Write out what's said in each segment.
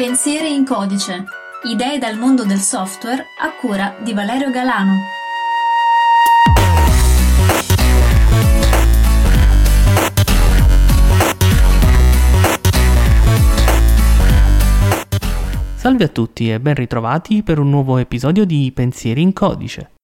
Pensieri in codice. Idee dal mondo del software a cura di Valerio Galano. Salve a tutti e ben ritrovati per un nuovo episodio di Pensieri in codice.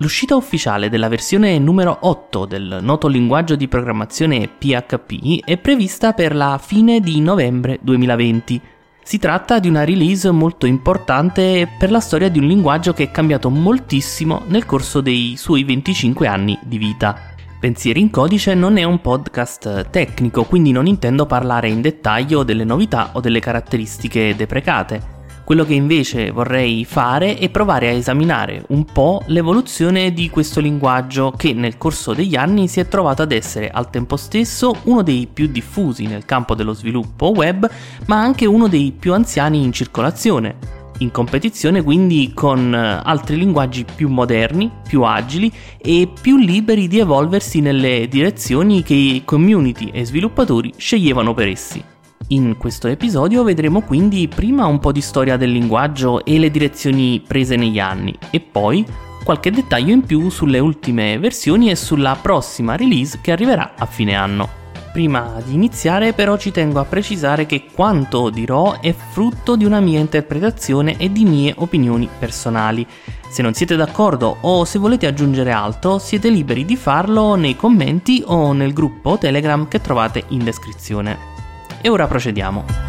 L'uscita ufficiale della versione numero 8 del noto linguaggio di programmazione PHP è prevista per la fine di novembre 2020. Si tratta di una release molto importante per la storia di un linguaggio che è cambiato moltissimo nel corso dei suoi 25 anni di vita. Pensieri in codice non è un podcast tecnico, quindi non intendo parlare in dettaglio delle novità o delle caratteristiche deprecate. Quello che invece vorrei fare è provare a esaminare un po' l'evoluzione di questo linguaggio che nel corso degli anni si è trovato ad essere al tempo stesso uno dei più diffusi nel campo dello sviluppo web, ma anche uno dei più anziani in circolazione in competizione quindi con eh, altri linguaggi più moderni, più agili e più liberi di evolversi nelle direzioni che community e sviluppatori sceglievano per essi. In questo episodio vedremo quindi prima un po' di storia del linguaggio e le direzioni prese negli anni e poi qualche dettaglio in più sulle ultime versioni e sulla prossima release che arriverà a fine anno. Prima di iniziare però ci tengo a precisare che quanto dirò è frutto di una mia interpretazione e di mie opinioni personali. Se non siete d'accordo o se volete aggiungere altro siete liberi di farlo nei commenti o nel gruppo Telegram che trovate in descrizione. E ora procediamo.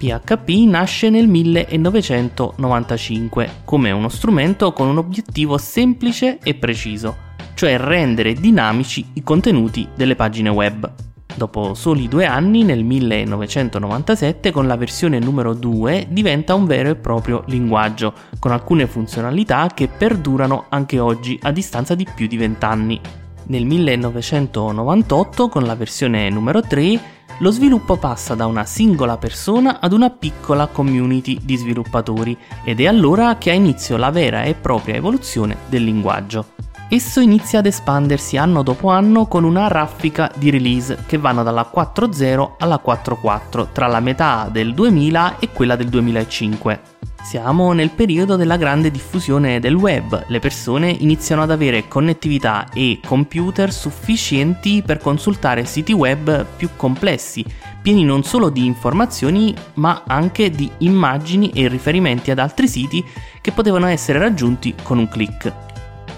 PHP nasce nel 1995 come uno strumento con un obiettivo semplice e preciso, cioè rendere dinamici i contenuti delle pagine web. Dopo soli due anni, nel 1997, con la versione numero 2, diventa un vero e proprio linguaggio, con alcune funzionalità che perdurano anche oggi a distanza di più di vent'anni. Nel 1998, con la versione numero 3, lo sviluppo passa da una singola persona ad una piccola community di sviluppatori ed è allora che ha inizio la vera e propria evoluzione del linguaggio. Esso inizia ad espandersi anno dopo anno con una raffica di release che vanno dalla 4.0 alla 4.4 tra la metà del 2000 e quella del 2005. Siamo nel periodo della grande diffusione del web, le persone iniziano ad avere connettività e computer sufficienti per consultare siti web più complessi, pieni non solo di informazioni ma anche di immagini e riferimenti ad altri siti che potevano essere raggiunti con un clic.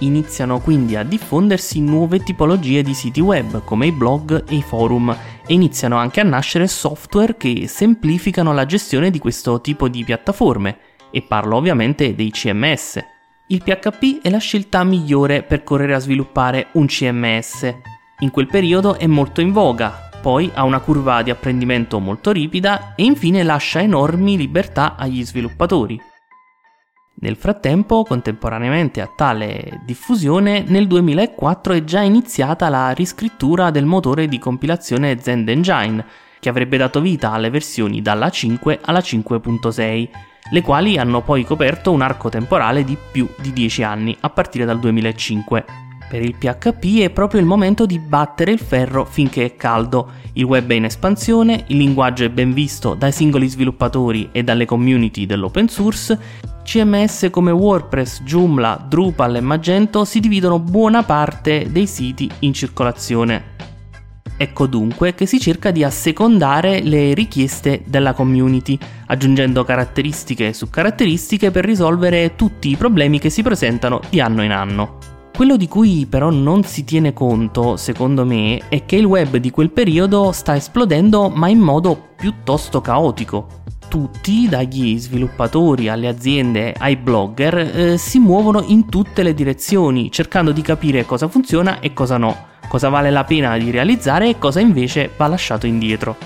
Iniziano quindi a diffondersi nuove tipologie di siti web come i blog e i forum e iniziano anche a nascere software che semplificano la gestione di questo tipo di piattaforme e parlo ovviamente dei CMS. Il PHP è la scelta migliore per correre a sviluppare un CMS. In quel periodo è molto in voga, poi ha una curva di apprendimento molto ripida e infine lascia enormi libertà agli sviluppatori. Nel frattempo, contemporaneamente a tale diffusione, nel 2004 è già iniziata la riscrittura del motore di compilazione Zend Engine, che avrebbe dato vita alle versioni dalla 5 alla 5.6 le quali hanno poi coperto un arco temporale di più di 10 anni, a partire dal 2005. Per il PHP è proprio il momento di battere il ferro finché è caldo. Il web è in espansione, il linguaggio è ben visto dai singoli sviluppatori e dalle community dell'open source, CMS come WordPress, Joomla, Drupal e Magento si dividono buona parte dei siti in circolazione. Ecco dunque che si cerca di assecondare le richieste della community, aggiungendo caratteristiche su caratteristiche per risolvere tutti i problemi che si presentano di anno in anno. Quello di cui però non si tiene conto, secondo me, è che il web di quel periodo sta esplodendo ma in modo piuttosto caotico. Tutti, dagli sviluppatori alle aziende ai blogger, eh, si muovono in tutte le direzioni, cercando di capire cosa funziona e cosa no cosa vale la pena di realizzare e cosa invece va lasciato indietro.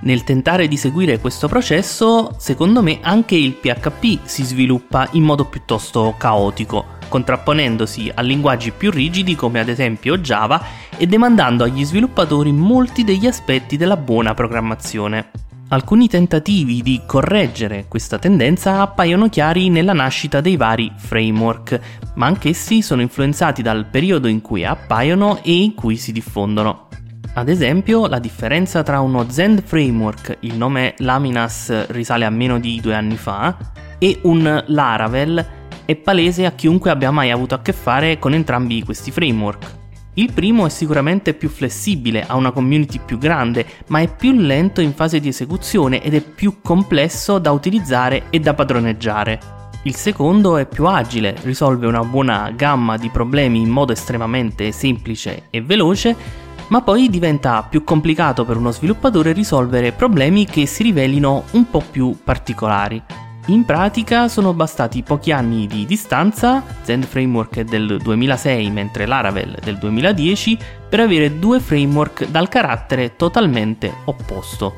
Nel tentare di seguire questo processo, secondo me anche il PHP si sviluppa in modo piuttosto caotico, contrapponendosi a linguaggi più rigidi come ad esempio Java e demandando agli sviluppatori molti degli aspetti della buona programmazione. Alcuni tentativi di correggere questa tendenza appaiono chiari nella nascita dei vari framework, ma anch'essi sono influenzati dal periodo in cui appaiono e in cui si diffondono. Ad esempio, la differenza tra uno Zend framework, il nome Laminas risale a meno di due anni fa, e un Laravel è palese a chiunque abbia mai avuto a che fare con entrambi questi framework. Il primo è sicuramente più flessibile, ha una community più grande, ma è più lento in fase di esecuzione ed è più complesso da utilizzare e da padroneggiare. Il secondo è più agile, risolve una buona gamma di problemi in modo estremamente semplice e veloce, ma poi diventa più complicato per uno sviluppatore risolvere problemi che si rivelino un po' più particolari. In pratica sono bastati pochi anni di distanza, Zend Framework del 2006 mentre Laravel del 2010, per avere due framework dal carattere totalmente opposto.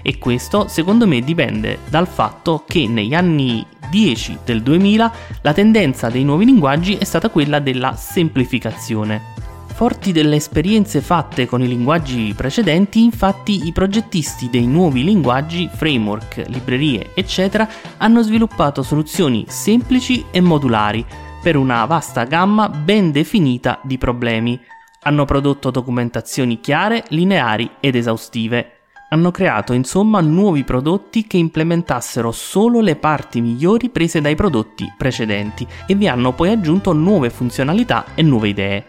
E questo secondo me dipende dal fatto che negli anni 10 del 2000 la tendenza dei nuovi linguaggi è stata quella della semplificazione. Forti delle esperienze fatte con i linguaggi precedenti, infatti i progettisti dei nuovi linguaggi, framework, librerie, eccetera, hanno sviluppato soluzioni semplici e modulari per una vasta gamma ben definita di problemi. Hanno prodotto documentazioni chiare, lineari ed esaustive. Hanno creato insomma nuovi prodotti che implementassero solo le parti migliori prese dai prodotti precedenti e vi hanno poi aggiunto nuove funzionalità e nuove idee.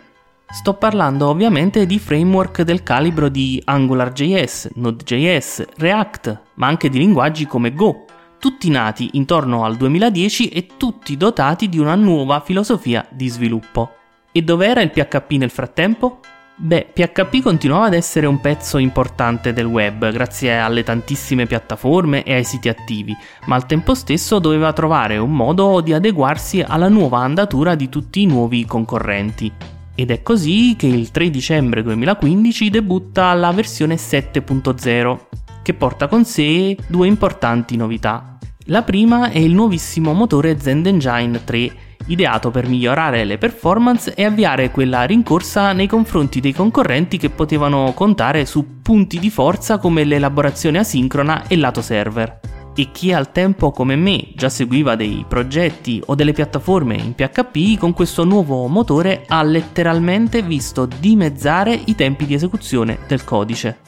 Sto parlando ovviamente di framework del calibro di AngularJS, Node.js, React, ma anche di linguaggi come Go, tutti nati intorno al 2010 e tutti dotati di una nuova filosofia di sviluppo. E dov'era il PHP nel frattempo? Beh, PHP continuava ad essere un pezzo importante del web grazie alle tantissime piattaforme e ai siti attivi, ma al tempo stesso doveva trovare un modo di adeguarsi alla nuova andatura di tutti i nuovi concorrenti. Ed è così che il 3 dicembre 2015 debutta la versione 7.0, che porta con sé due importanti novità. La prima è il nuovissimo motore Zend Engine 3, ideato per migliorare le performance e avviare quella rincorsa nei confronti dei concorrenti che potevano contare su punti di forza come l'elaborazione asincrona e lato server e chi al tempo come me già seguiva dei progetti o delle piattaforme in PHP con questo nuovo motore ha letteralmente visto dimezzare i tempi di esecuzione del codice.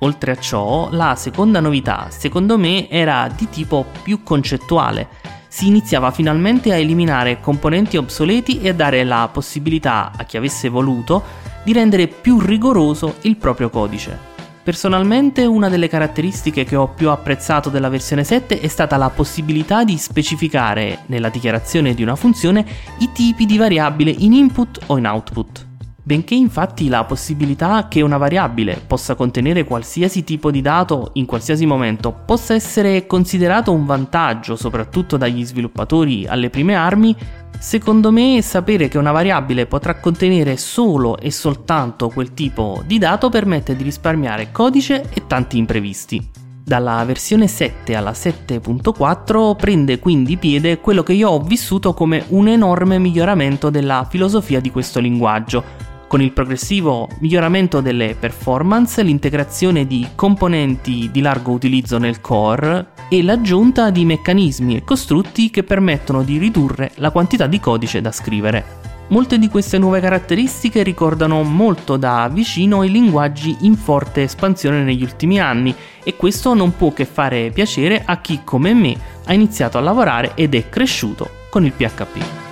Oltre a ciò, la seconda novità, secondo me, era di tipo più concettuale. Si iniziava finalmente a eliminare componenti obsoleti e a dare la possibilità a chi avesse voluto di rendere più rigoroso il proprio codice. Personalmente una delle caratteristiche che ho più apprezzato della versione 7 è stata la possibilità di specificare nella dichiarazione di una funzione i tipi di variabile in input o in output. Benché infatti la possibilità che una variabile possa contenere qualsiasi tipo di dato in qualsiasi momento possa essere considerato un vantaggio soprattutto dagli sviluppatori alle prime armi, Secondo me sapere che una variabile potrà contenere solo e soltanto quel tipo di dato permette di risparmiare codice e tanti imprevisti. Dalla versione 7 alla 7.4 prende quindi piede quello che io ho vissuto come un enorme miglioramento della filosofia di questo linguaggio, con il progressivo miglioramento delle performance, l'integrazione di componenti di largo utilizzo nel core e l'aggiunta di meccanismi e costrutti che permettono di ridurre la quantità di codice da scrivere. Molte di queste nuove caratteristiche ricordano molto da vicino i linguaggi in forte espansione negli ultimi anni e questo non può che fare piacere a chi come me ha iniziato a lavorare ed è cresciuto con il PHP.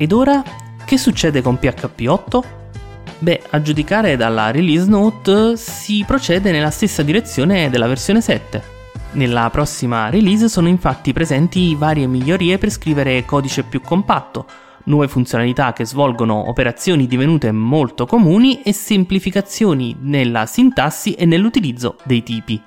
Ed ora, che succede con PHP 8? Beh, a giudicare dalla release note si procede nella stessa direzione della versione 7. Nella prossima release sono infatti presenti varie migliorie per scrivere codice più compatto, nuove funzionalità che svolgono operazioni divenute molto comuni e semplificazioni nella sintassi e nell'utilizzo dei tipi.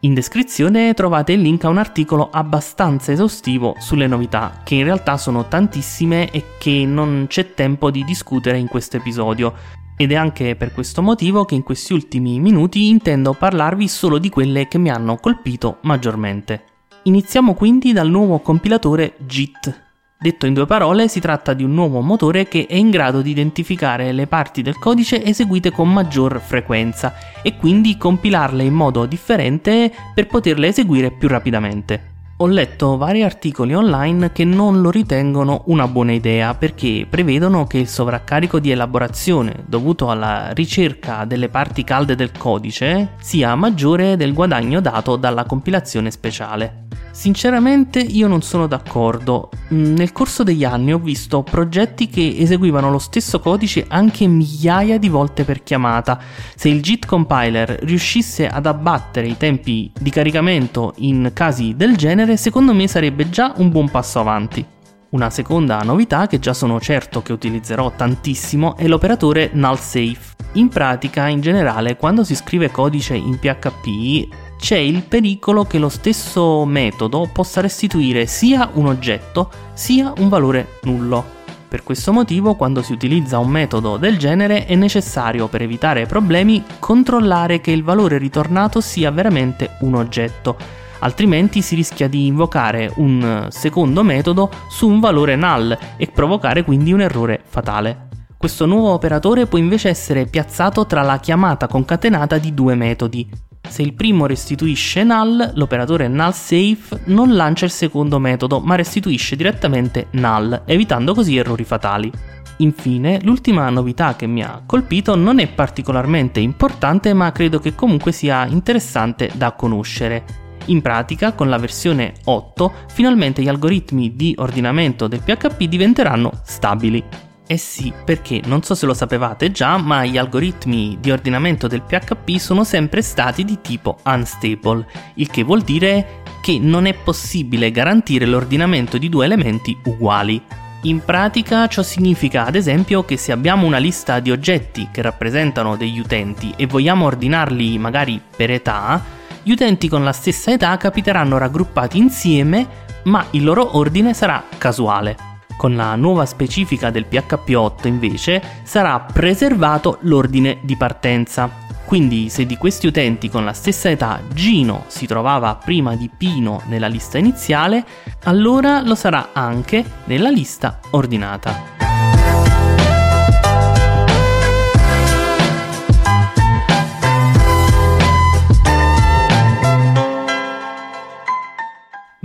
In descrizione trovate il link a un articolo abbastanza esaustivo sulle novità, che in realtà sono tantissime e che non c'è tempo di discutere in questo episodio. Ed è anche per questo motivo che in questi ultimi minuti intendo parlarvi solo di quelle che mi hanno colpito maggiormente. Iniziamo quindi dal nuovo compilatore JIT. Detto in due parole, si tratta di un nuovo motore che è in grado di identificare le parti del codice eseguite con maggior frequenza e quindi compilarle in modo differente per poterle eseguire più rapidamente. Ho letto vari articoli online che non lo ritengono una buona idea perché prevedono che il sovraccarico di elaborazione dovuto alla ricerca delle parti calde del codice sia maggiore del guadagno dato dalla compilazione speciale. Sinceramente io non sono d'accordo. Mm, nel corso degli anni ho visto progetti che eseguivano lo stesso codice anche migliaia di volte per chiamata. Se il JIT compiler riuscisse ad abbattere i tempi di caricamento in casi del genere, secondo me sarebbe già un buon passo avanti. Una seconda novità che già sono certo che utilizzerò tantissimo è l'operatore null safe. In pratica, in generale, quando si scrive codice in PHP c'è il pericolo che lo stesso metodo possa restituire sia un oggetto sia un valore nullo. Per questo motivo, quando si utilizza un metodo del genere, è necessario, per evitare problemi, controllare che il valore ritornato sia veramente un oggetto, altrimenti si rischia di invocare un secondo metodo su un valore null e provocare quindi un errore fatale. Questo nuovo operatore può invece essere piazzato tra la chiamata concatenata di due metodi, se il primo restituisce null, l'operatore null safe non lancia il secondo metodo, ma restituisce direttamente null, evitando così errori fatali. Infine, l'ultima novità che mi ha colpito non è particolarmente importante, ma credo che comunque sia interessante da conoscere. In pratica, con la versione 8, finalmente gli algoritmi di ordinamento del PHP diventeranno stabili. Eh sì, perché non so se lo sapevate già, ma gli algoritmi di ordinamento del PHP sono sempre stati di tipo unstable, il che vuol dire che non è possibile garantire l'ordinamento di due elementi uguali. In pratica ciò significa ad esempio che se abbiamo una lista di oggetti che rappresentano degli utenti e vogliamo ordinarli magari per età, gli utenti con la stessa età capiteranno raggruppati insieme, ma il loro ordine sarà casuale. Con la nuova specifica del PHP 8 invece sarà preservato l'ordine di partenza. Quindi se di questi utenti con la stessa età Gino si trovava prima di Pino nella lista iniziale, allora lo sarà anche nella lista ordinata.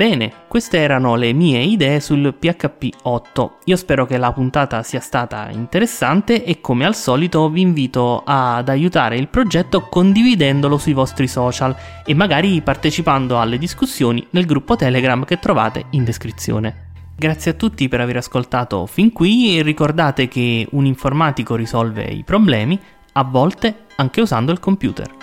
Bene, queste erano le mie idee sul PHP 8. Io spero che la puntata sia stata interessante e come al solito vi invito ad aiutare il progetto condividendolo sui vostri social e magari partecipando alle discussioni nel gruppo Telegram che trovate in descrizione. Grazie a tutti per aver ascoltato fin qui e ricordate che un informatico risolve i problemi, a volte anche usando il computer.